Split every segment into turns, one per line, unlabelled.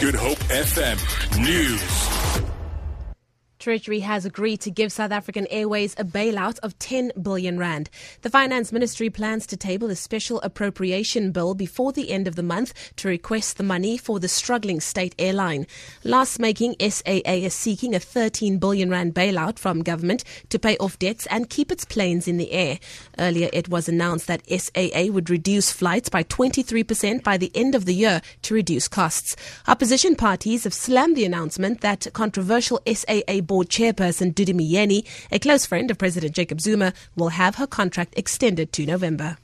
Good Hope FM News.
Treasury has agreed to give South African Airways a bailout of 10 billion rand. The Finance Ministry plans to table a special appropriation bill before the end of the month to request the money for the struggling state airline. Last making SAA is seeking a 13 billion rand bailout from government to pay off debts and keep its planes in the air. Earlier it was announced that SAA would reduce flights by 23% by the end of the year to reduce costs. Opposition parties have slammed the announcement that controversial SAA board chairperson Dudu Myeni, a close friend of President Jacob Zuma, will have her contract extended to November.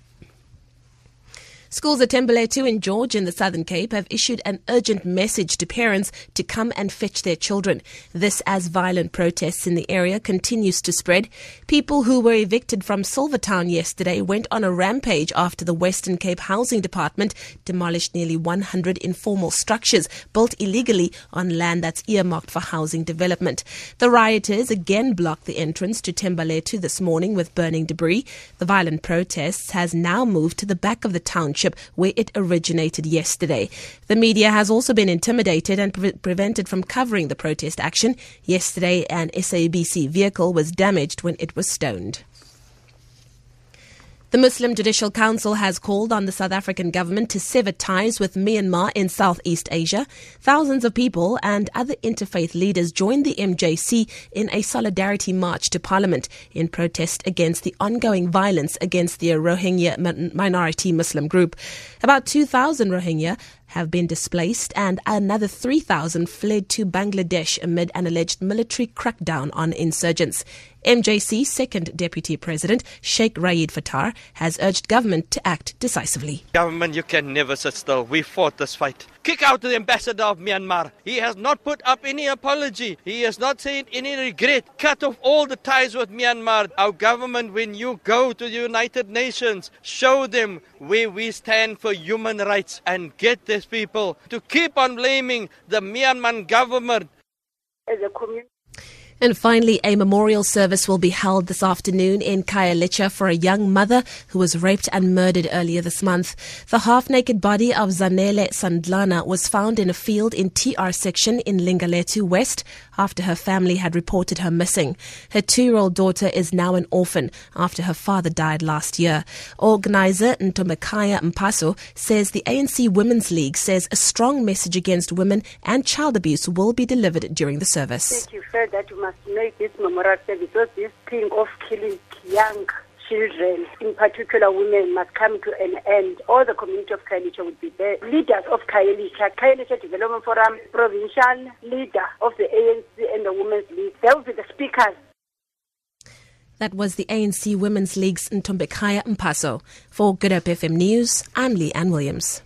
Schools at Thembalethu in George in the Southern Cape have issued an urgent message to parents to come and fetch their children. This as violent protests in the area continues to spread. People who were evicted from Silvertown yesterday went on a rampage after the Western Cape Housing Department demolished nearly 100 informal structures built illegally on land that's earmarked for housing development. The rioters again blocked the entrance to Thembalethu this morning with burning debris. The violent protests has now moved to the back of the township where it originated yesterday. The media has also been intimidated and pre- prevented from covering the protest action. Yesterday, an SABC vehicle was damaged when it was stoned. The Muslim Judicial Council has called on the South African government to sever ties with Myanmar in Southeast Asia. Thousands of people and other interfaith leaders joined the MJC in a solidarity march to Parliament in protest against the ongoing violence against the Rohingya minority Muslim group. About 2,000 Rohingya have been displaced and another 3,000 fled to Bangladesh amid an alleged military crackdown on insurgents. MJC second deputy president Sheikh Riad Fataar has urged government to act decisively.
Government, you can never sit still. We fought this fight. Kick out the ambassador of Myanmar. He has not put up any apology. He has not said any regret. Cut off all the ties with Myanmar. Our government, when you go to the United Nations, show them where we stand for human rights and get these people to keep on blaming the Myanmar government.
As a community,
and finally, a memorial service will be held this afternoon in Khayelitsha for a young mother who was raped and murdered earlier this month. The half-naked body of Zanele Sandlana was found in a field in TR section in Lingalethu West after her family had reported her missing. Her two-year-old daughter is now an orphan after her father died last year. Organizer Ntombekaya Mpaso says the ANC Women's League says a strong message against women and child abuse will be delivered during the service.
Thank you that must make this memorial service because this thing of killing young children, in particular women, must come to an end. All the community of Khayelitsha would be there. Leaders of Khayelitsha, Khayelitsha Development Forum, provincial leader of the ANC and the Women's League. They will be the speakers.
That was the ANC Women's League's Ntombekaya Mpaso. For Good Hope FM News, I'm Lee Ann Williams.